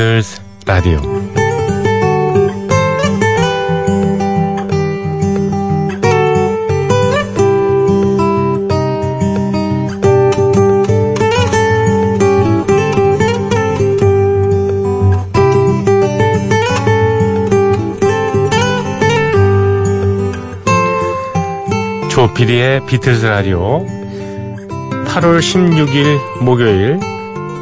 비틀스 라디오 조피디의 비틀스 라디오 8월 16일 목요일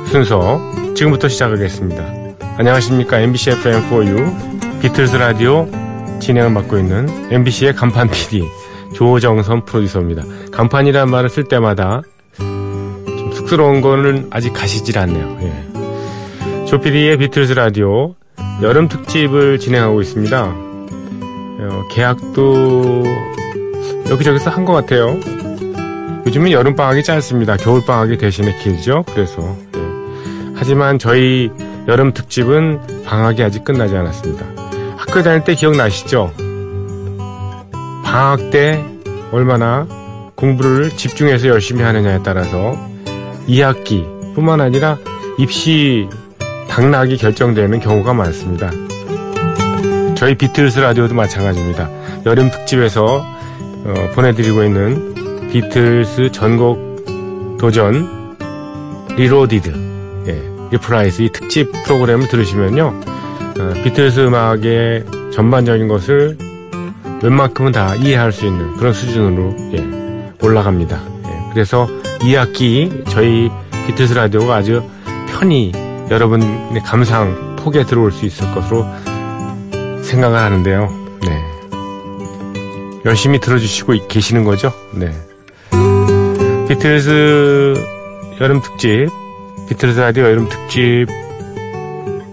순서 지금부터 시작하겠습니다. 안녕하십니까 MBC FM4U 비틀스 라디오 진행을 맡고 있는 MBC의 간판 PD 조정선 프로듀서입니다. 간판이라는 말을 쓸 때마다 좀 쑥스러운 거는 아직 가시질 않네요. 예. 조PD의 비틀스 라디오 여름 특집을 진행하고 있습니다. 어, 계약도 여기저기서 한 것 같아요. 요즘은 여름방학이 짧습니다. 겨울방학이 대신에 길죠. 그래서. 예. 하지만 저희 여름 특집은 방학이 아직 끝나지 않았습니다. 학교 다닐 때 기억나시죠? 방학 때 얼마나 공부를 집중해서 열심히 하느냐에 따라서 2학기 뿐만 아니라 입시 당락이 결정되는 경우가 많습니다. 저희 비틀스 라디오도 마찬가지입니다. 여름 특집에서 어, 보내드리고 있는 비틀스 전곡 도전 reloaded 예, reprise 이 특집 프로그램을 들으시면요 어, 비틀스 음악의 전반적인 것을 웬만큼은 다 이해할 수 있는 그런 수준으로 예, 올라갑니다. 예, 그래서 2학기 저희 비틀스 라디오가 아주 편히 여러분의 감상 폭에 들어올 수 있을 것으로 생각을 하는데요. 네. 열심히 들어주시고 계시는 거죠? 네. 비틀즈 여름 특집, 비틀즈 라디오 여름 특집,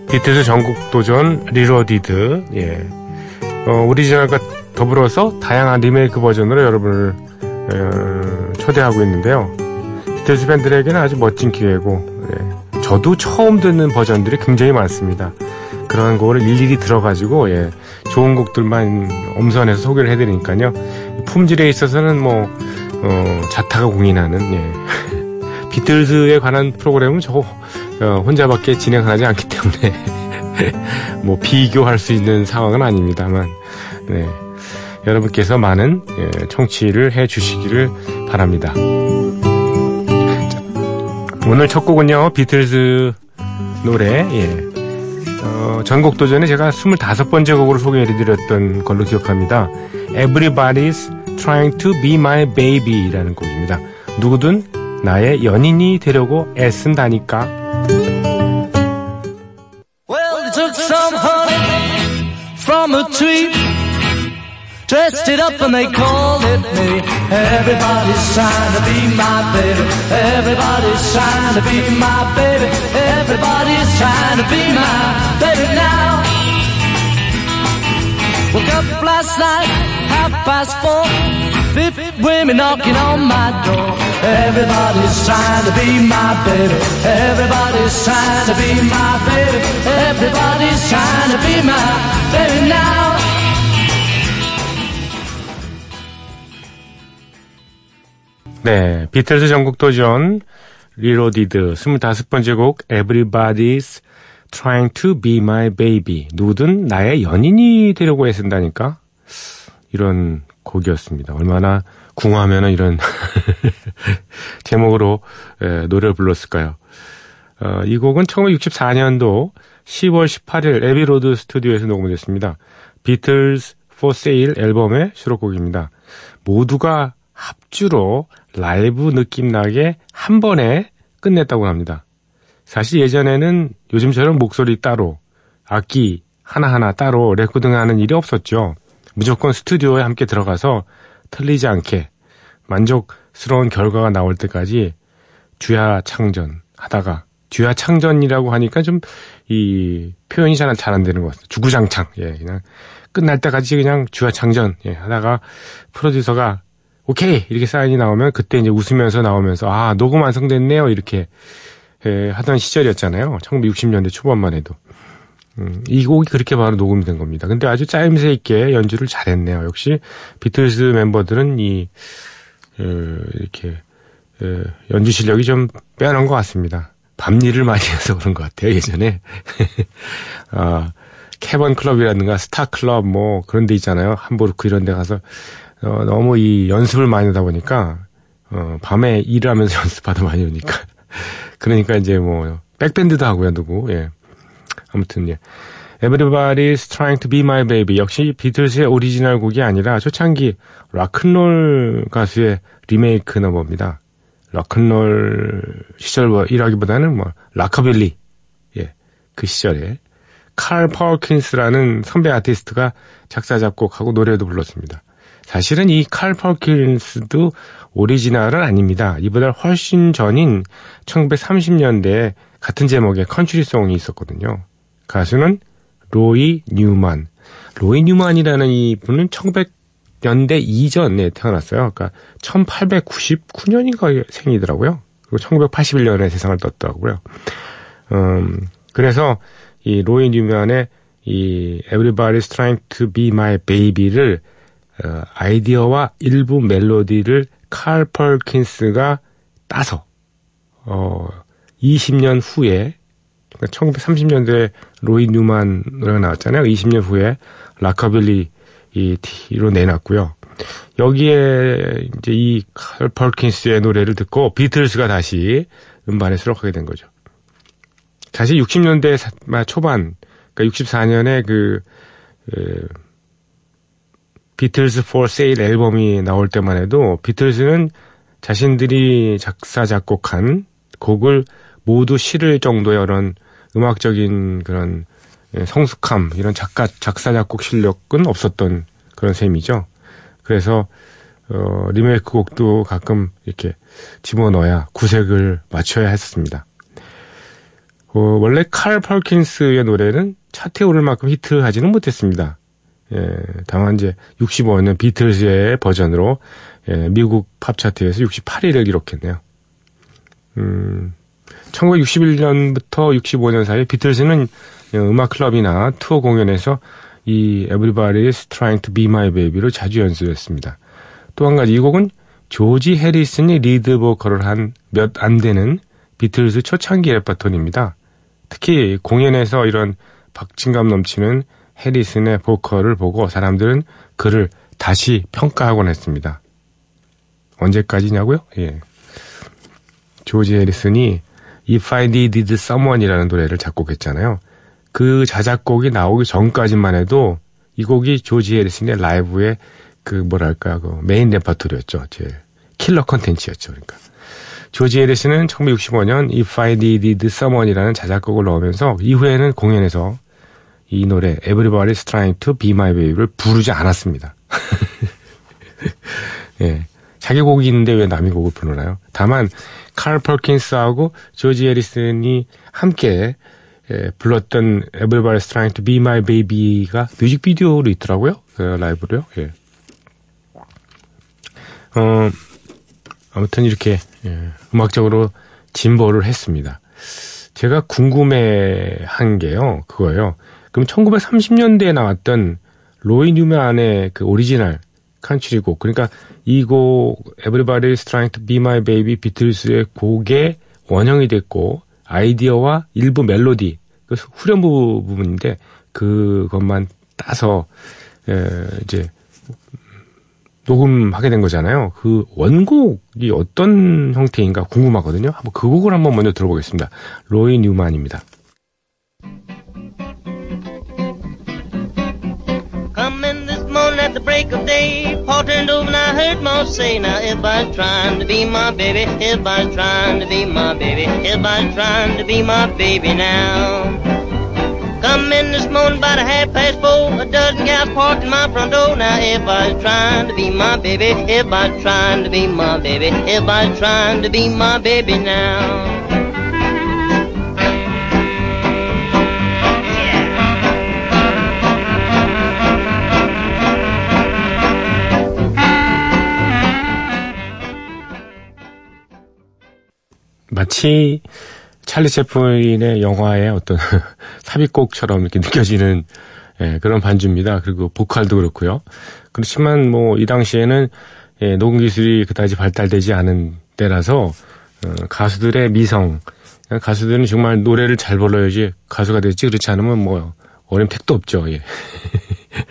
비틀즈 전곡 도전 reloaded, 예. 어, 오리지널과 더불어서 다양한 리메이크 버전으로 여러분을 어, 초대하고 있는데요. 비틀즈 팬들에게는 아주 멋진 기회고, 예. 저도 처음 듣는 버전들이 굉장히 많습니다. 그런 거를 일일이 들어가지고, 예. 좋은 곡들만 엄선해서 소개를 해드리니까요. 품질에 있어서는 뭐, 어, 자타가 공인하는, 예. 비틀즈에 관한 프로그램은 저, 어, 혼자밖에 진행하지 않기 때문에, 뭐, 비교할 수 있는 상황은 아닙니다만, 네. 여러분께서 많은, 예, 청취를 해 주시기를 바랍니다. 자, 오늘 첫 곡은요, 비틀즈 노래, 예. 어, 전곡 도전에 제가 25번째 곡으로 소개해드렸던 걸로 기억합니다. Everybody's Trying to Be My Baby라는 곡입니다. 누구든 나의 연인이 되려고 애쓴다니까. Well, they took some honey from a tree, dressed it up and they called it me. Everybody's trying to be my baby. Everybody's trying to be my baby. Everybody's trying to be my baby now. Woke up last night, half past four. Fifty women knocking on my door. Everybody's trying to be my baby. Everybody's trying to be my baby. Everybody's trying to be my baby now. 네, 비틀즈 전곡 도전 reloaded 25번째 곡 Everybody's Trying to Be My Baby 누구든 나의 연인이 되려고 애쓴다니까 이런 곡이었습니다. 얼마나 궁하면은 이런 제목으로 에, 노래를 불렀을까요? 어, 이 곡은 1964년도 10월 18일 Abbey Road 스튜디오에서 녹음됐습니다. Beatles for Sale 앨범의 수록곡입니다. 모두가 합주로 라이브 느낌 나게 한 번에 끝냈다고 합니다. 사실 예전에는 요즘처럼 목소리 따로, 악기 하나하나 따로 레코딩하는 일이 없었죠. 무조건 스튜디오에 함께 들어가서 틀리지 않게 만족스러운 결과가 나올 때까지 주야 창전 하다가 주야 창전이라고 하니까 좀 이 표현이 잘 안 되는 것 같아요. 주구장창. 예, 그냥 끝날 때까지 그냥 주야 창전 예, 하다가 프로듀서가 오케이 이렇게 사인이 나오면 그때 이제 웃으면서 나오면서 아 녹음 완성됐네요 이렇게 예, 하던 시절이었잖아요. 1960년대 초반만 해도 음, 이 곡이 그렇게 바로 녹음이 된 겁니다. 근데 아주 짜임새 있게 연주를 잘했네요. 역시 비틀즈 멤버들은 이 어, 이렇게 어, 연주 실력이 좀 빼어난 것 같습니다. 밤일을 많이 해서 그런 것 같아요, 예전에. 아, 캐번 클럽이라든가 스타 클럽 뭐 그런 데 있잖아요. 함부르크 이런 데 가서 어, 너무 이 연습을 많이 하다 보니까 어, 밤에 일을 하면서 연습하다 많이 오니까 그러니까 이제 뭐 백밴드도 하고요, 누구. 예. 아무튼 예. Everybody's Trying to Be My Baby 역시 비틀스의 오리지널 곡이 아니라 초창기 락큰롤 가수의 리메이크 넘버입니다. 락큰롤 시절이라기보다는 뭐 락커빌리 예, 그 시절에 칼 퍼킨스라는 선배 아티스트가 작사 작곡하고 노래도 불렀습니다. 사실은 이 칼 퍼킨스도 오리지널은 아닙니다. 이보다 훨씬 전인 1930년대에 같은 제목의 컨츄리송이 있었거든요. 가수는 로이 뉴만. 로이 뉴만이라는 이 분은 1900년대 이전에 태어났어요. 그러니까 1899년인가 생이더라고요. 그리고 1981년에 세상을 떴더라고요. 음, 그래서 이 로이 뉴만의 이 Everybody's Trying to Be My Baby를 어, 아이디어와 일부 멜로디를 칼 펄킨스가 따서 어 20년 후에 그러니까 1930년대 로이 뉴만 노래가 나왔잖아요. 20년 후에 라커빌리 이 티로 내놨고요. 여기에 이제 이 칼 펄킨스의 노래를 듣고 비틀스가 다시 음반에 수록하게 된 거죠. 사실 60년대 초반, 그러니까 64년에 그, 그 비틀즈 for Sale 앨범이 나올 때만 해도 비틀즈는 자신들이 작사 작곡한 곡을 모두 실을 정도의 그런 음악적인 그런 예, 성숙함 이런 작가 작사 작곡 실력은 없었던 그런 셈이죠. 그래서 어 리메이크 곡도 가끔 이렇게 집어넣어야 구색을 맞춰야 했습니다. 어, 원래 칼 펄킨스의 노래는 차트에 오를 만큼 히트하지는 못했습니다. 예, 다만 이제 65년 비틀즈의 버전으로 예, 미국 팝 차트에서 68위를 기록했네요. 음, 1961년부터 65년 사이 비틀즈는 음악 클럽이나 투어 공연에서 이 Everybody's Trying to Be My Baby를 자주 연주했습니다. 또 한 가지 이 곡은 조지 해리슨이 리드 보컬을 한 몇 안 되는 비틀즈 초창기 레퍼토리입니다. 특히 공연에서 이런 박진감 넘치는 해리슨의 보컬을 보고 사람들은 그를 다시 평가하곤 했습니다. 언제까지냐고요? 예. 조지 해리슨이 If I Needed Someone이라는 노래를 작곡했잖아요. 그 자작곡이 나오기 전까지만 해도 이 곡이 조지 해리슨의 라이브의 그 뭐랄까 그 메인 레퍼토리였죠. 제 킬러 컨텐츠였죠. 그러니까 조지 해리슨은 1965년 If I Needed Someone이라는 자작곡을 넣으면서 이후에는 공연에서 이 노래 Everybody's Trying to Be My Baby를 부르지 않았습니다. 예. 자기 곡이 있는데 왜 남의 곡을 부르나요? 다만 칼 펄킨스하고 조지 해리슨이 함께 예, 불렀던 Everybody's Trying to Be My Baby가 뮤직비디오로 있더라고요. 그 라이브로요. 예. 어, 아무튼 이렇게 예, 음악적으로 진보를 했습니다. 제가 궁금해 한 게요, 그거예요. 그럼 1930년대에 나왔던 로이 뉴맨의 그 오리지널 칸츄리 곡, 그러니까 이 곡 Everybody's Trying to Be My Baby 비틀스의 곡의 원형이 됐고 아이디어와 일부 멜로디, 그 후렴부 부분인데 그것만 따서 에, 이제 녹음하게 된 거잖아요. 그 원곡이 어떤 형태인가 궁금하거든요. 한번 그 곡을 한번 먼저 들어보겠습니다. 로이 뉴만입니다. at the break of day. Turned over and I heard Mom say, Now everybody's trying to be my baby. Everybody's trying to be my baby. Everybody's trying to be my baby now. Come in this morning about a half past four. A dozen guys parked in my front door. Now everybody's trying to be my baby. Everybody's trying to be my baby. Everybody's trying to be my baby now. 마치 찰리 채플린의 영화의 어떤 삽입곡처럼 이렇게 느껴지는 예, 그런 반주입니다. 그리고 보컬도 그렇고요. 그렇지만 뭐 이 당시에는 예, 녹음 기술이 그다지 발달되지 않은 때라서 어, 가수들의 미성. 가수들은 정말 노래를 잘 불러야지 가수가 됐지 그렇지 않으면 뭐 어린 택도 없죠. 예.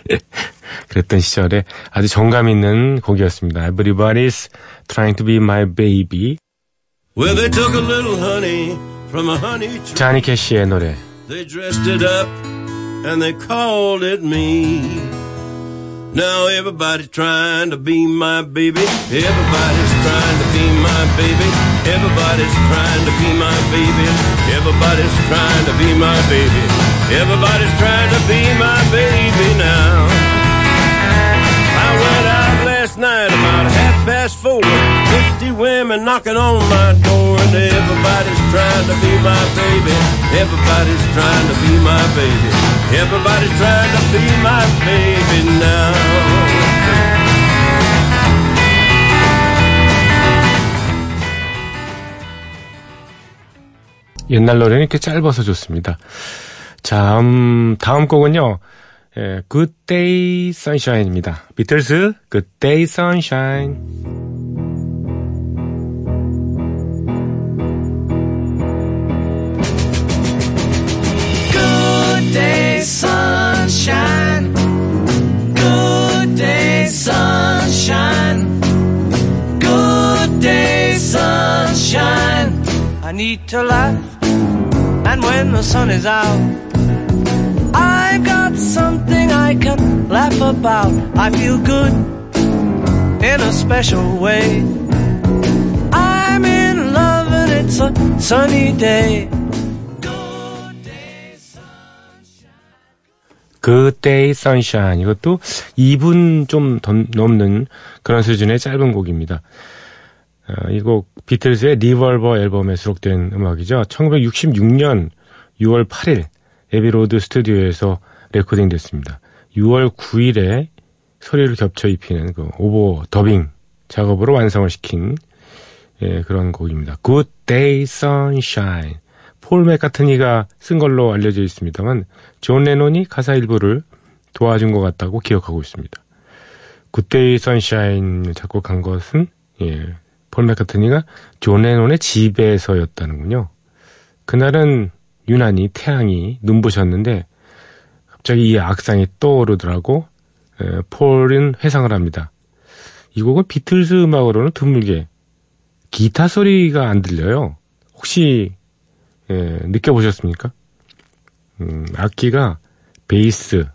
그랬던 시절에 아주 정감 있는 곡이었습니다. Everybody's trying to be my baby. Well, they took a little honey from a honey tree. 자니 캐시의 노래. They dressed it up and they called it me. Now everybody's trying to be my baby. Everybody's trying to be my baby. Everybody's trying to be my baby. Everybody's trying to be my baby. Everybody's trying to be my baby now. Last night about half past four. Fifty women knocking on my door, and everybody's trying to be my baby. Everybody's trying to be my baby. Everybody's trying to be my baby now. 옛날 노래는 이렇게 짧아서 좋습니다. 자, 음, 다음 곡은요. 예, Good Day Sunshine입니다. 비틀스 Good Day Sunshine. Sunshine. Good day, sunshine. Good day, sunshine. I need to laugh, and when the sun is out, I can laugh about. I feel good in a special way. I'm in love, and it's a sunny day. Day Sunshine. 이것도 2분 좀더 넘는 그런 수준의 짧은 곡입니다. 어, 이곡 비틀즈의 리벌버 앨범에 수록된 음악이죠. 1966년 6월 8일 Abbey Road 스튜디오에서 레코딩 됐습니다. 6월 9일에 소리를 겹쳐 입히는 그 overdubbing 작업으로 완성을 시킨 예, 그런 곡입니다. Good Day Sunshine. 폴 맥카트니가 쓴 걸로 알려져 있습니다만 존 레논이 가사 일부를 도와준 것 같다고 기억하고 있습니다. Good Day Sunshine 작곡한 것은 예, 폴 맥카트니가 존 레논의 집에서였다는군요. 그날은 유난히 태양이 눈부셨는데 갑자기 이 악상이 떠오르더라고 에, 폴은 회상을 합니다. 이 곡은 비틀즈 음악으로는 드물게 기타 소리가 안 들려요. 혹시 예, 느껴보셨습니까? 음, 악기가 베이스,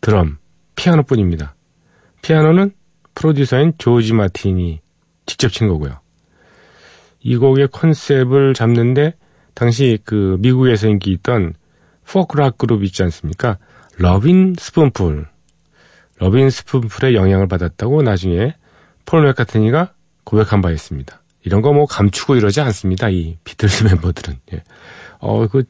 드럼, 피아노뿐입니다. 피아노는 프로듀서인 조지 마틴이 직접 친 거고요. 이 곡의 컨셉을 잡는데 당시 그 미국에서 인기 있던 포크락 그룹 있지 않습니까? Lovin' Spoonful. Lovin' Spoonful의 영향을 받았다고 나중에 폴 맥카트니가 고백한 바 있습니다. 이런 거 뭐 감추고 이러지 않습니다. 이 비틀스 멤버들은. 예. 어, 그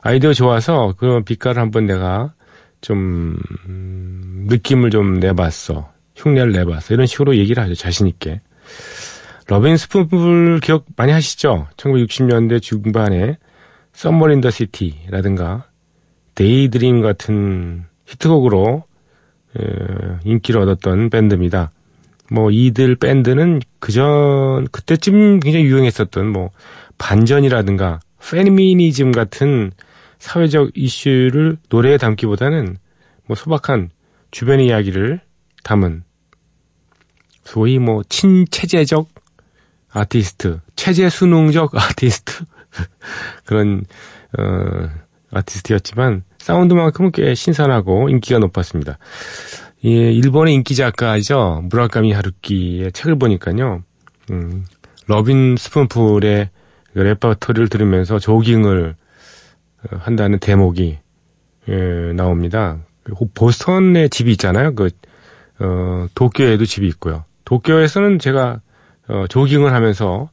아이디어 좋아서 그 빛깔을 한번 내가 좀 음, 느낌을 좀 내봤어. 흉내를 내봤어. 이런 식으로 얘기를 하죠. 자신 있게. Lovin' Spoonful 기억 많이 하시죠? 1960년대 중반에 the City라든가 Daydream 같은 히트곡으로 에, 인기를 얻었던 밴드입니다. 뭐 이들 밴드는 그전 그때쯤 굉장히 유행했었던 뭐 반전이라든가 페미니즘 같은 사회적 이슈를 노래에 담기보다는 뭐 소박한 주변의 이야기를 담은 소위 뭐 친체제적 아티스트, 체제 수능적 아티스트 그런 어 아티스트였지만 사운드만큼은 꽤 신선하고 인기가 높았습니다. 예, 일본의 인기 작가죠. 무라카미 하루키의 책을 보니까요. 음, 러빈 스푼풀의 그 레퍼토리를 들으면서 조깅을 어, 한다는 대목이 예, 나옵니다. 보스턴에 집이 있잖아요. 그 어, 도쿄에도 집이 있고요. 도쿄에서는 제가 어, 조깅을 하면서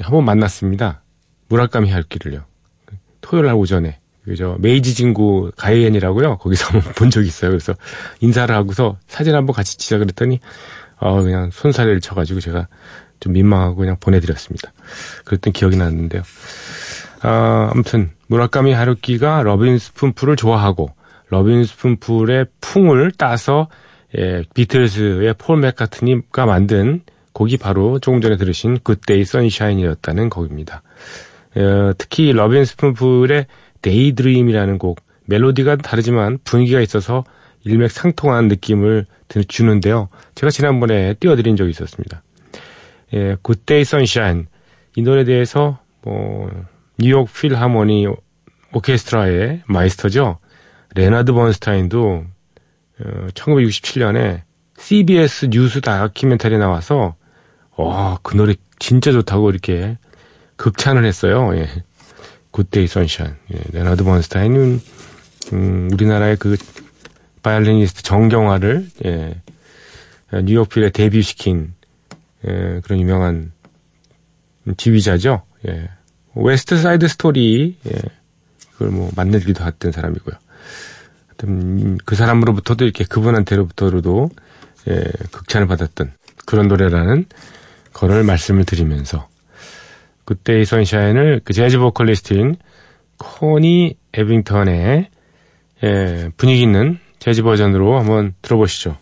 한번 만났습니다. 무라카미 하루키를요. 토요일 날 오전에 그죠 메이지 진구 가이엔이라고요. 거기서 본 적이 있어요. 그래서 인사를 하고서 사진 한번 같이 찍자 그랬더니 어 그냥 손사래를 쳐가지고 제가 좀 민망하고 그냥 보내드렸습니다. 그랬던 기억이 났는데요. 아, 아무튼 무라카미 하루키가 Lovin' Spoonful을 좋아하고 Lovin' Spoonful의 풍을 따서 예, 비틀즈의 폴 맥카트니가 만든 곡이 바로 조금 전에 들으신 Good Day Sunshine이었다는 곡입니다. 어, 특히 Lovin' Spoonful의 Daydream이라는 곡 멜로디가 다르지만 분위기가 있어서 일맥상통한 느낌을 주는데요. 제가 지난번에 띄워드린 적이 있었습니다. 예, Good Day Sunshine 이 노래에 대해서 뭐 뉴욕 필하모니 오케스트라의 마이스터죠. 레나드 번스타인도 어, 1967년에 CBS 뉴스 다큐멘터리 나와서 와, 그 노래 진짜 좋다고 이렇게 극찬을 했어요. 예. Good Day Sunshine. 예, 레나드 번스타인은 음, 우리나라의 그 바이올리니스트 정경화를 예, 뉴욕필에 데뷔시킨 예, 그런 유명한 지휘자죠. 예. West Side Story 예, 그걸 뭐 만들기도 했던 사람이고요. 하여튼 그 사람으로부터도 이렇게 그분한테로부터도 예, 극찬을 받았던 그런 노래라는 거를 말씀을 드리면서 Good Day Sunshine을 그 재즈 보컬리스트인 코니 에빙턴의 예, 분위기 있는 재즈 버전으로 한번 들어보시죠.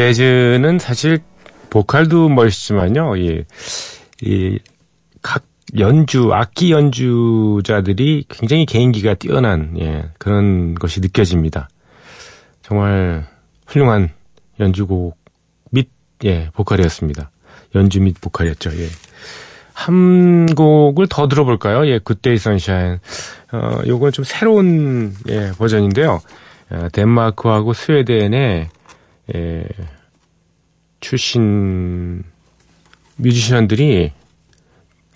재즈는 사실 보컬도 멋있지만요. 이, 이, 각 연주, 악기 연주자들이 굉장히 개인기가 뛰어난, 예, 그런 것이 느껴집니다. 정말 훌륭한 연주곡 및, 예, 보컬이었습니다. 연주 및 보컬이었죠, 예. 한 곡을 더 들어볼까요? 예, Good Day Sunshine. 어, 요건 좀 새로운, 예, 버전인데요. 어, 덴마크하고 스웨덴의 예, 출신 뮤지션들이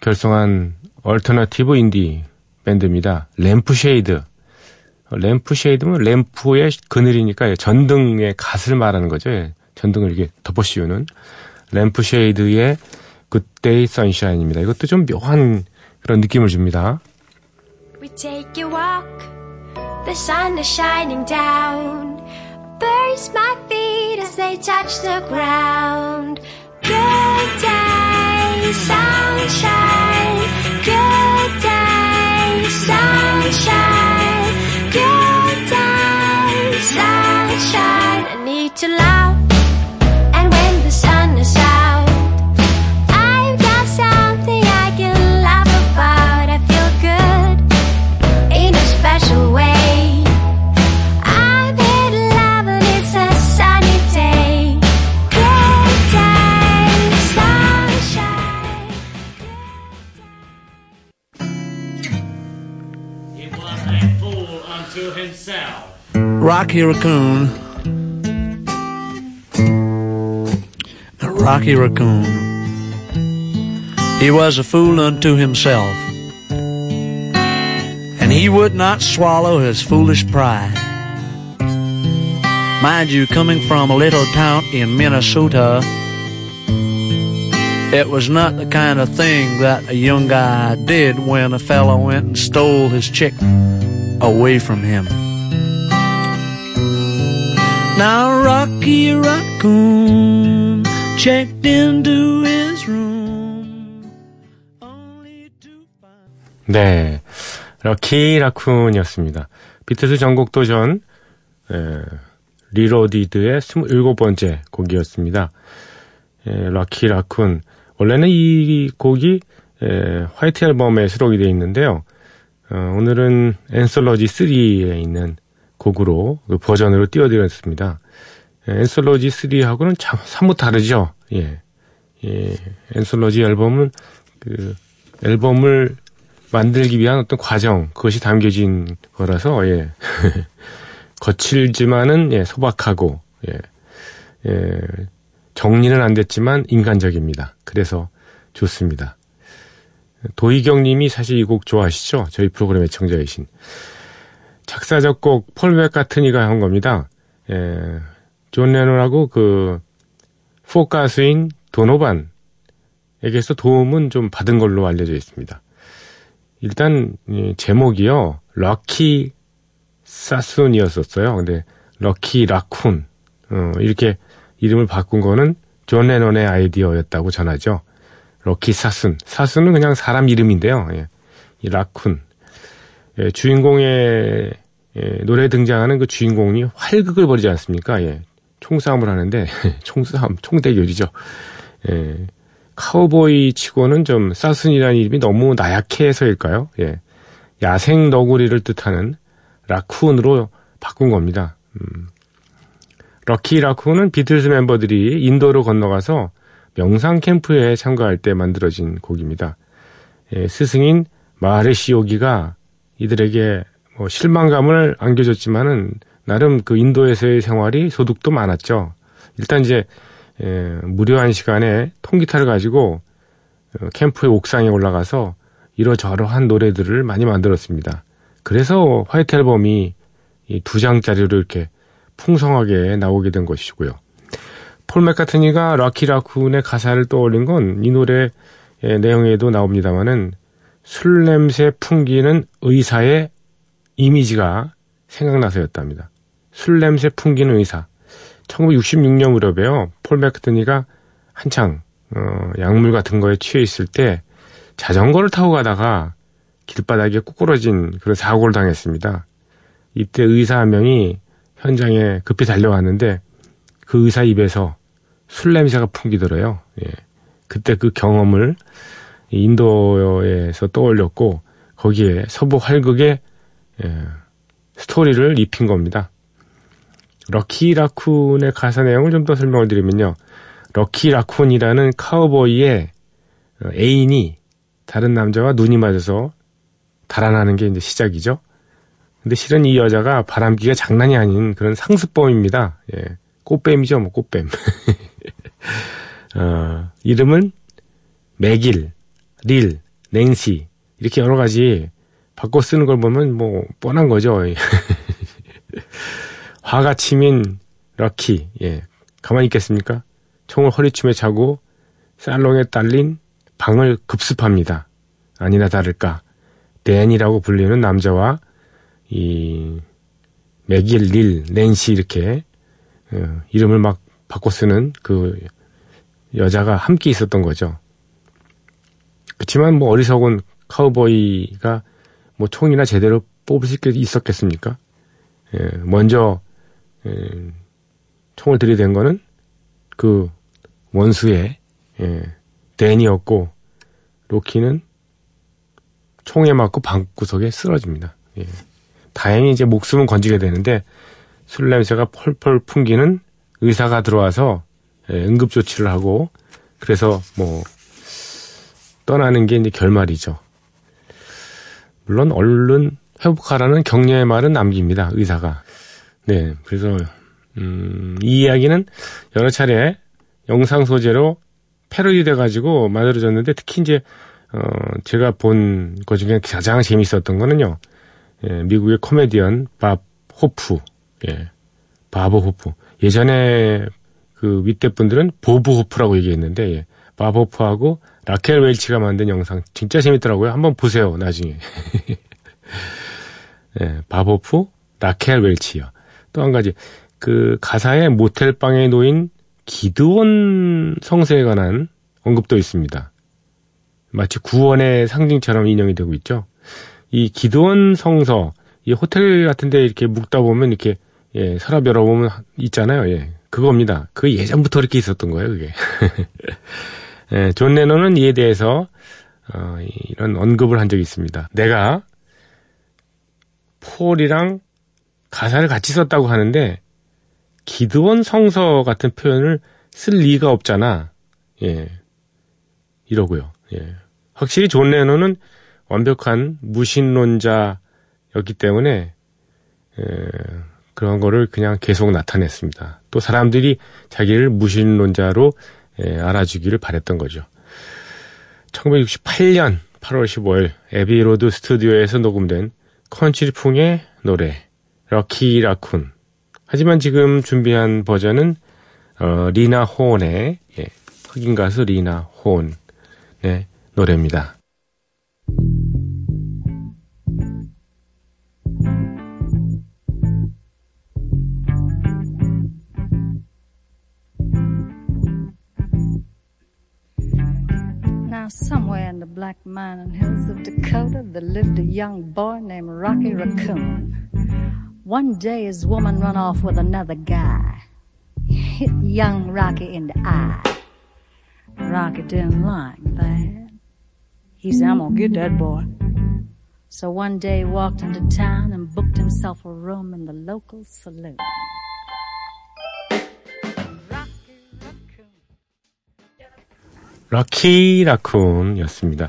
결성한 alternative 인디 밴드입니다. Lampshade. Lampshade면 램프의 그늘이니까 전등의 갓을 말하는 거죠. 예, 전등을 이렇게 덮어 씌우는 Lampshade의 Good Day Sunshine입니다. 이것도 좀 묘한 그런 느낌을 줍니다. We take a walk, the sun is shining down. Burns my feet as they touch the ground. Good day, sunshine. Good day, sunshine. Good day, sunshine. I need to laugh. Rocky Raccoon. The Rocky Raccoon. He was a fool unto himself. And he would not swallow his foolish pride. Mind you, coming from a little town in Minnesota, it was not the kind of thing that a young guy did when a fellow went and stole his chick away from him. Now Rocky Raccoon checked into his room only to find 네. Rocky Raccoon이었습니다. 비틀스 전곡 도전, 에, Reloaded의 27번째 곡이었습니다. 에, Rocky Raccoon. 원래는 이 곡이 에, 화이트 앨범에 수록이 되어 있는데요. 어, 오늘은 앤솔러지 3에 있는 곡으로 그 버전으로 띄워드렸습니다. 에, 앤솔러지 3하고는 참 사뭇 다르죠. 예. 예, 앤솔러지 앨범은 그 앨범을 만들기 위한 어떤 과정 그것이 담겨진 거라서 예 거칠지만은 예 소박하고 예, 예 정리는 안 됐지만 인간적입니다. 그래서 좋습니다. 도희경 님이 사실 이 곡 좋아하시죠? 저희 프로그램의 청자이신. 작사, 작곡 폴 맥카트니가 한 겁니다. 예, 존 레논하고 그, 포크 가수인 도노반에게서 도움은 좀 받은 걸로 알려져 있습니다. 일단, 제목이요, Rocky 사순이었었어요. 근데, Rocky Raccoon, 어, 이렇게 이름을 바꾼 거는 존 레논의 아이디어였다고 전하죠. Rocky 사순. 사순은 그냥 사람 이름인데요. 예. 이 Raccoon. 예, 주인공의 예, 노래에 등장하는 그 주인공이 활극을 벌이지 않습니까? 예. 총싸움을 하는데 총싸움, 총대결이죠. 예. 카우보이 치고는 좀 사순이라는 이름이 너무 나약해서일까요? 예. 야생 너구리를 뜻하는 Raccoon으로 바꾼 겁니다. 음. Rocky Raccoon은 비틀스 멤버들이 인도로 건너가서 명상 캠프에 참가할 때 만들어진 곡입니다. 예, 스승인 마하리시 요기가 이들에게 뭐 실망감을 안겨줬지만은 나름 그 인도에서의 생활이 소득도 많았죠. 일단 이제 예, 무료한 시간에 통기타를 가지고 어, 캠프의 옥상에 올라가서 이러저러한 노래들을 많이 만들었습니다. 그래서 White Album이 두 장짜리로 이렇게 풍성하게 나오게 된 것이고요. 폴 맥카트니가 Rocky Raccoon의 가사를 떠올린 건 이 노래 내용에도 나옵니다만은 술 냄새 풍기는 의사의 이미지가 생각나서였답니다. 술 냄새 풍기는 의사. 1966년 무렵에요. 폴 맥카트니가 한창 어, 약물 같은 거에 취해 있을 때 자전거를 타고 가다가 길바닥에 꾸꾸러진 그런 사고를 당했습니다. 이때 의사 한 명이 현장에 급히 달려왔는데 그 의사 입에서 술 냄새가 풍기더래요. 예. 그때 그 경험을 인도에서 떠올렸고 거기에 서부 활극의 예, 스토리를 입힌 겁니다. 럭키 라쿤의 가사 내용을 좀 더 설명을 드리면요. 럭키 라쿤이라는 카우보이의 애인이 다른 남자와 눈이 맞아서 달아나는 게 이제 시작이죠. 근데 실은 이 여자가 바람기가 장난이 아닌 그런 상습범입니다. 예. 꽃뱀이죠, 뭐, 꽃뱀. 어, 이름은 맥일, 릴, 낸시, 이렇게 여러 가지 바꿔 쓰는 걸 보면 뭐, 뻔한 거죠. 화가 치민 럭키, 예. 가만히 있겠습니까? 총을 허리춤에 차고 살롱에 딸린 방을 급습합니다. 아니나 다를까. 댄이라고 불리는 남자와 이 맥일, 릴, 낸시 이렇게 어, 이름을 막 바꿔 쓰는 그 여자가 함께 있었던 거죠. 그렇지만 뭐 어리석은 카우보이가 뭐 총이나 제대로 뽑을 수 있었겠습니까? 예, 먼저 예, 총을 들이댄 거는 그 원수의 예, 댄이었고 로키는 총에 맞고 방구석에 쓰러집니다. 예. 다행히 이제 목숨은 건지게 되는데 술 냄새가 펄펄 풍기는 의사가 들어와서 예, 응급 조치를 하고 그래서 뭐 떠나는 게 이제 결말이죠. 물론 얼른 회복하라는 격려의 말은 남깁니다. 의사가. 네, 그래서 음, 이 이야기는 여러 차례 영상 소재로 패러디 돼 가지고 만들어졌는데 특히 이제 어, 제가 본 것 중에 가장 재밌었던 거는요. 예, 미국의 코미디언 밥 호프, 예, 바브 호프. 예전에 그 윗대 분들은 보브 호프라고 얘기했는데, 예, 바브 호프하고 라켈 웰치가 만든 영상 진짜 재밌더라고요. 한번 보세요, 나중에. 예, 바브 호프, 라켈 웰치요. 또 한 가지, 그 가사에 모텔 방에 놓인 기드온 성서에 관한 언급도 있습니다. 마치 구원의 상징처럼 인용이 되고 있죠. 이 기드온 성서, 이 호텔 같은데 이렇게 묵다 보면 이렇게 예, 서랍 열어보면 있잖아요. 예, 그겁니다. 그 예전부터 이렇게 있었던 거예요, 그게. 예, 존 레논은 이에 대해서 어, 이런 언급을 한 적이 있습니다. 내가 폴이랑 가사를 같이 썼다고 하는데 기드온 성서 같은 표현을 쓸 리가 없잖아. 예. 이러고요. 예. 확실히 존 레논은 완벽한 무신론자였기 때문에 에, 그런 거를 그냥 계속 나타냈습니다. 또 사람들이 자기를 무신론자로 에, 알아주기를 바랬던 거죠. 1968년 8월 15일 Abbey Road 스튜디오에서 녹음된 컨트리풍의 노래 Rocky Raccoon 하지만 지금 준비한 버전은 어, 리나 호온의 예, 흑인 가수 리나 호온의 노래입니다. Now, somewhere in the black mining hills of Dakota, there lived a young boy named Rocky Raccoon. One day, his woman run off with another guy. Hit young Rocky in the eye. Rocky didn't like that. He said, I'm gonna get that boy. So one day he walked into town and booked himself a room in the local saloon. 럭키 라쿤이었습니다.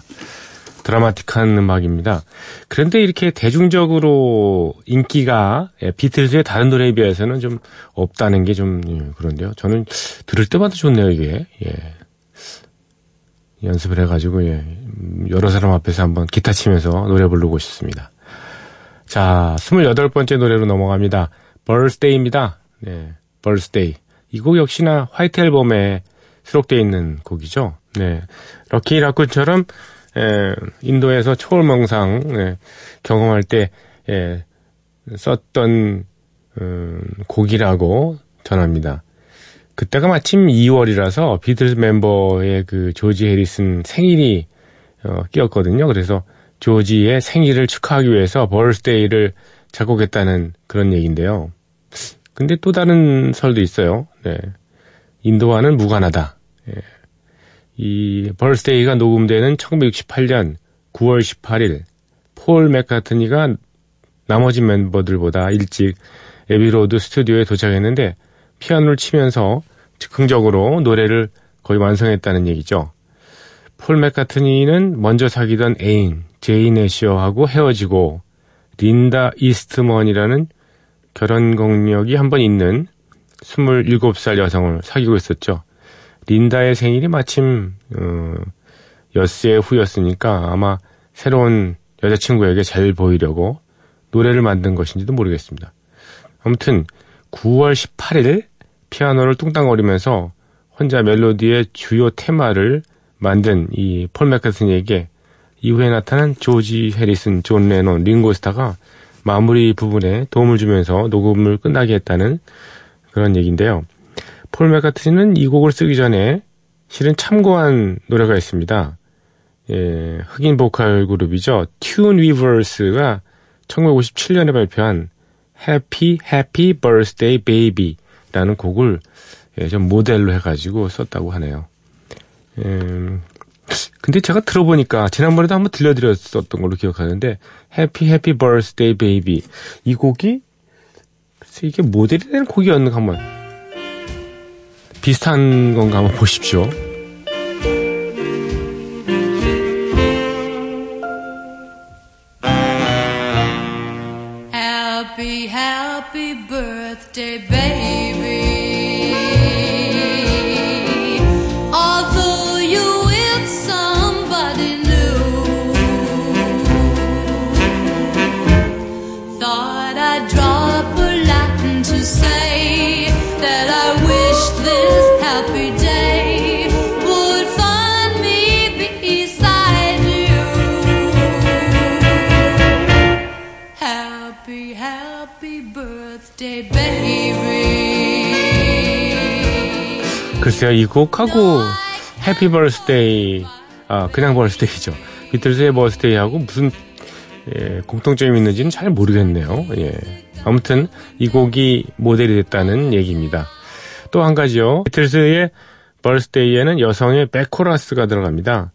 드라마틱한 음악입니다. 그런데 이렇게 대중적으로 인기가 예, 비틀즈의 다른 노래에 비해서는 좀 없다는 게 좀 그런데요. 저는 들을 때마다 좋네요, 이게. 예. 연습을 해가지고 예. 음, 여러 사람 앞에서 한번 기타 치면서 노래 부르고 싶습니다. 자, 28번째 노래로 넘어갑니다. Birthday입니다. 네, Birthday. 이 곡 역시나 White Album에 수록되어 있는 곡이죠. 네. 럭키 라쿤처럼 에, 인도에서 초월망상 예, 경험할 때 예, 썼던 음, 곡이라고 전합니다. 그때가 마침 2월이라서 비틀즈 멤버의 그 조지 해리슨 생일이 어, 끼었거든요. 그래서 조지의 생일을 축하하기 위해서 벌스데이를 작곡했다는 그런 얘기인데요. 근데 또 다른 설도 있어요. 네. 인도와는 무관하다. 예. 이 Birthday가 녹음되는 1968년 9월 18일 폴 맥카트니가 나머지 멤버들보다 일찍 Abbey Road 스튜디오에 도착했는데 피아노를 치면서 즉흥적으로 노래를 거의 완성했다는 얘기죠. 폴 맥카트니는 먼저 사귀던 애인 제인 애시어하고 헤어지고 린다 이스트먼이라는 결혼 경력이 한 번 있는 27살 여성을 사귀고 있었죠. 린다의 생일이 마침 어, 엿새 후였으니까 아마 새로운 여자친구에게 잘 보이려고 노래를 만든 것인지도 모르겠습니다. 아무튼 9월 18일 피아노를 뚱땅거리면서 혼자 멜로디의 주요 테마를 만든 이 폴 맥카트니에게 이후에 나타난 조지 해리슨, 존 레논, 링고스타가 마무리 부분에 도움을 주면서 녹음을 끝나게 했다는 그런 얘기인데요. 폴 맥카트니는 이 곡을 쓰기 전에 실은 참고한 노래가 있습니다. 예, 흑인 보컬 그룹이죠. 튠 위버스가 1957년에 발표한 Happy Happy Birthday Baby라는 곡을 예, 좀 모델로 해가지고 썼다고 하네요. 음, 근데 제가 들어보니까 지난번에도 한번 들려드렸었던 걸로 기억하는데 Happy Happy Birthday Baby 이 곡이 이게 모델이 되는 곡이었는가 한번 비슷한 건가 한번 보십시오. Happy, happy birthday, baby. 글쎄요, 이 곡하고 Happy Birthday, 아, 그냥 Birthday죠. 비틀즈의 Birthday하고 무슨, 예, 공통점이 있는지는 잘 모르겠네요. 예. 아무튼, 이 곡이 모델이 됐다는 얘기입니다. 또 한 가지요. 비틀즈의 Birthday에는 여성의 백코러스가 들어갑니다.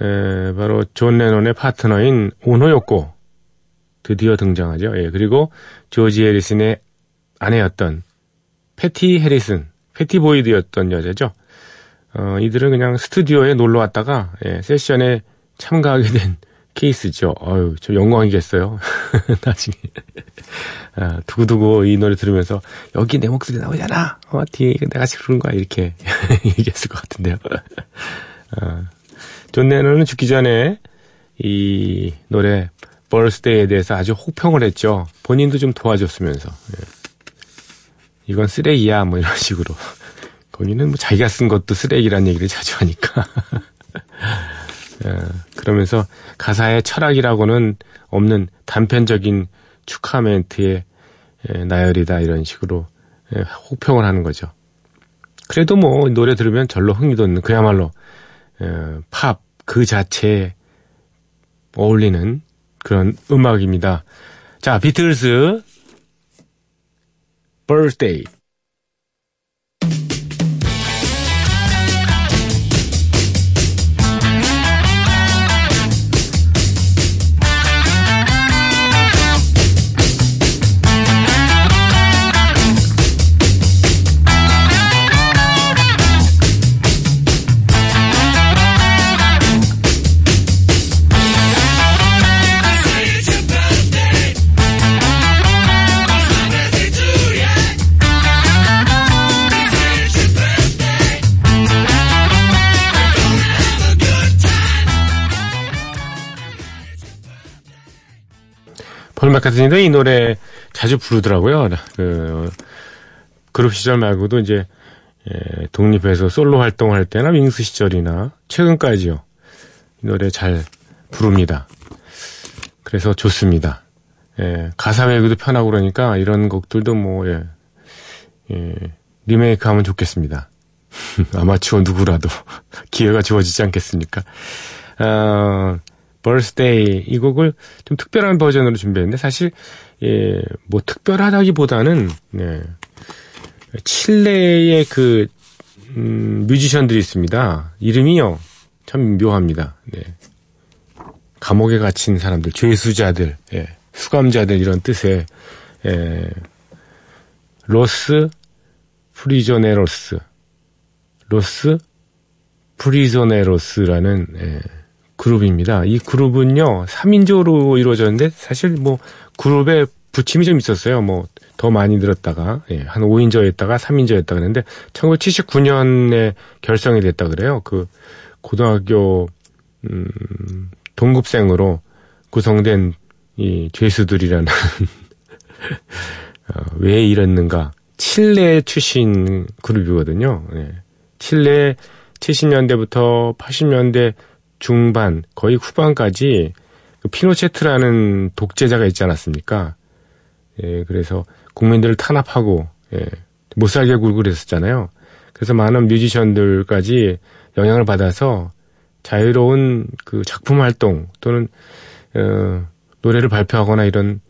에, 바로 존 레논의 파트너인 오노요코. 드디어 등장하죠. 예, 그리고 조지 해리슨의 아내였던 패티 해리슨, 패티 보이드였던 여자죠. 어, 이들은 그냥 스튜디오에 놀러 왔다가 예, 세션에 참가하게 된 케이스죠. 어유, 저 영광이겠어요. 나중에 아, 두고두고 이 노래 들으면서 여기 내 목소리 나오잖아. 어, 뒤에 내가 부르는 거야 이렇게 얘기했을 것 같은데요. 아, 존 레논은 죽기 전에 이 노래 벌스데이에 대해서 아주 혹평을 했죠. 본인도 좀 도와줬으면서. 예. 이건 쓰레기야, 뭐 이런 식으로. 거기는 뭐 자기가 쓴 것도 쓰레기란 얘기를 자주 하니까. 예, 그러면서 가사에 철학이라고는 없는 단편적인 축하 멘트의 예, 나열이다 이런 식으로 예, 혹평을 하는 거죠. 그래도 뭐 노래 들으면 절로 흥이 돋는 그야말로 예, 팝그 자체에 어울리는 그런 음악입니다. 자, 비틀스 birthday. 폴 마카트니도 이 노래 자주 부르더라고요. 그 그룹 시절 말고도 이제 예, 독립해서 솔로 활동할 때나 윙스 시절이나 최근까지요. 이 노래 잘 부릅니다. 그래서 좋습니다. 예, 가사 외우기도 편하고 그러니까 이런 곡들도 뭐 예, 예, 리메이크 하면 좋겠습니다. 아마추어 누구라도 기회가 주어지지 않겠습니까? 어, birthday 이 곡을 좀 특별한 버전으로 준비했는데 사실 예, 뭐 특별하다기보다는 네, 칠레의 그 음, 뮤지션들이 있습니다. 이름이요 참 묘합니다. 네. 감옥에 갇힌 사람들, 죄수자들, 예, 수감자들 이런 뜻의 예, 로스 프리조네로스, 로스 프리조네로스라는 예, 그룹입니다. 이 그룹은요, 3인조로 이루어졌는데, 사실 뭐, 그룹에 부침이 좀 있었어요. 뭐, 더 많이 늘었다가, 예, 한 5인조였다가 3인조였다 그랬는데, 1979년에 결성이 됐다 그래요. 그, 고등학교, 음, 동급생으로 구성된 이 죄수들이라는, 어, 왜 이랬는가. 칠레 출신 그룹이거든요. 예. 칠레 70년대부터 80년대 중반 거의 후반까지 그 피노체트라는 독재자가 있지 않았습니까? 예, 그래서 국민들을 탄압하고 예, 못 살게 굴고 그랬었잖아요. 그래서 많은 뮤지션들까지 영향을 받아서 자유로운 그 작품 활동 또는 어, 노래를 발표하거나 이런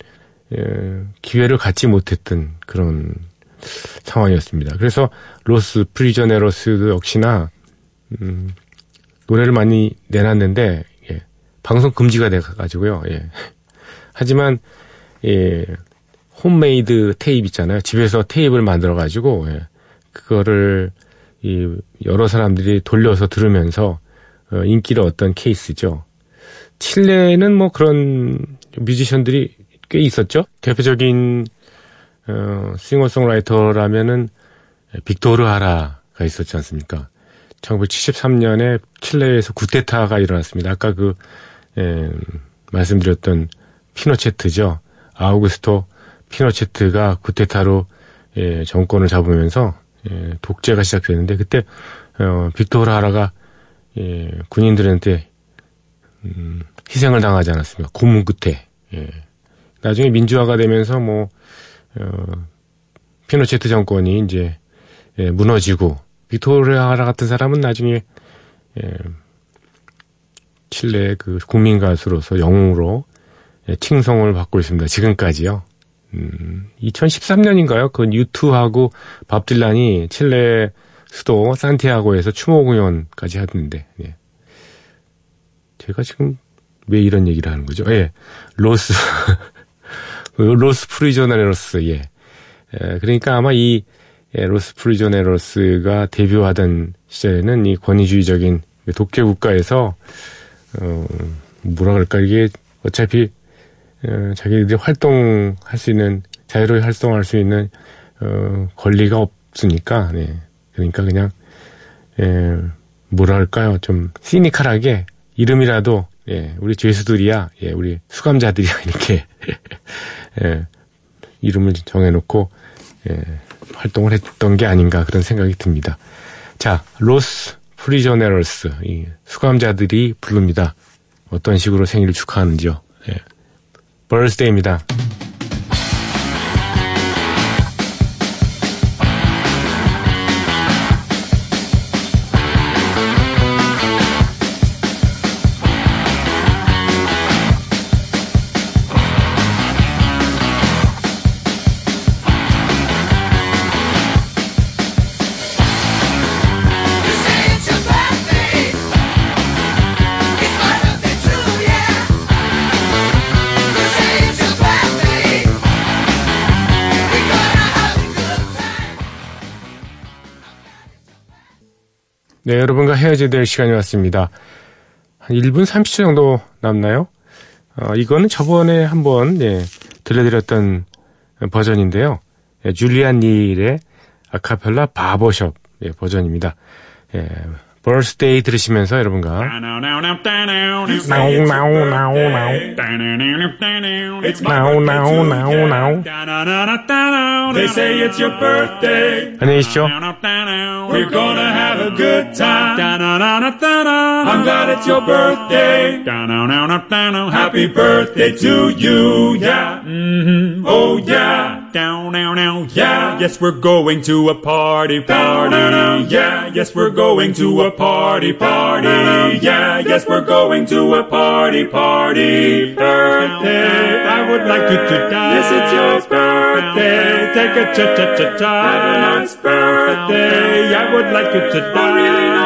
예, 기회를 갖지 못했던 그런 상황이었습니다. 그래서 로스 프리저네로스도 역시나 음, 노래를 많이 내놨는데 예, 방송 금지가 돼가지고요. 예. 하지만 예, 홈메이드 테이프 있잖아요. 집에서 테이프를 만들어 가지고 예, 그거를 이 여러 사람들이 돌려서 들으면서 어, 인기를 얻던 케이스죠. 칠레는 뭐 그런 뮤지션들이 꽤 있었죠. 대표적인 어, 싱어송라이터라면은 빅토르 하라가 있었지 않습니까? 1973년에 칠레에서 구테타가 일어났습니다. 아까 그 예, 말씀드렸던 피노체트죠. 아우구스토 피노체트가 구테타로 예, 정권을 잡으면서 예, 독재가 시작됐는데 그때 어, 빅토르 하라가 예, 군인들한테 음, 희생을 당하지 않았습니까? 고문 끝에. 예. 나중에 민주화가 되면서 뭐 어, 피노체트 정권이 이제 예, 무너지고 비토르하라 같은 사람은 나중에 예, 칠레의 그 국민 가수로서 영웅으로 예, 칭송을 받고 있습니다. 지금까지요. 음, 2013년인가요? 그 유투하고 밥 딜란이 칠레 수도 산티아고에서 추모 공연까지 했는데 예. 제가 지금 왜 이런 얘기를 하는 거죠? 예, 로스 그 로스 프리조나레로스 예. 예. 그러니까 아마 이 예, 로스 프리조네로스가 데뷔하던 시절에는 이 권위주의적인 독재 국가에서 어 뭐라 그럴까? 이게 어차피 어, 자기들이 활동할 수 있는 자유로이 활동할 수 있는 어 권리가 없으니까 네. 그러니까 그냥 예, 뭐랄까요? 좀 시니컬하게 이름이라도 예, 우리 죄수들이야, 예, 우리 수감자들이야, 이렇게, 예, 이름을 정해놓고, 예, 활동을 했던 게 아닌가 그런 생각이 듭니다. 자, 로스 프리저네로스, 이 수감자들이 부릅니다. 어떤 식으로 생일을 축하하는지요. 예. 벌스데이입니다. 네, 여러분과 헤어져야 될 시간이 왔습니다. 한 1분 30초 정도 남나요? 어, 이거는 저번에 한번 예, 들려드렸던 버전인데요. 예, 줄리안 닐의 아카펠라 barbershop 예, 버전입니다. 예, Birthday 들으시면서 여러분과 Now, now, now, now, now. now now now now It's now now now now They say it's your birthday. 안녕히 계십시오. We're gonna have a good time. I'm glad it's your birthday. Happy birthday to you, yeah. hmm Oh yeah. Down, down, down, yeah. Yes, we're going to a party, party. Yeah, yes, we're going to a party, party. Yeah, yes, we're going to a party, party. Birthday. I would like you to dance. Yes, it's your birthday. Take a cha cha cha cha. Have a nice birthday. I would like you to dance.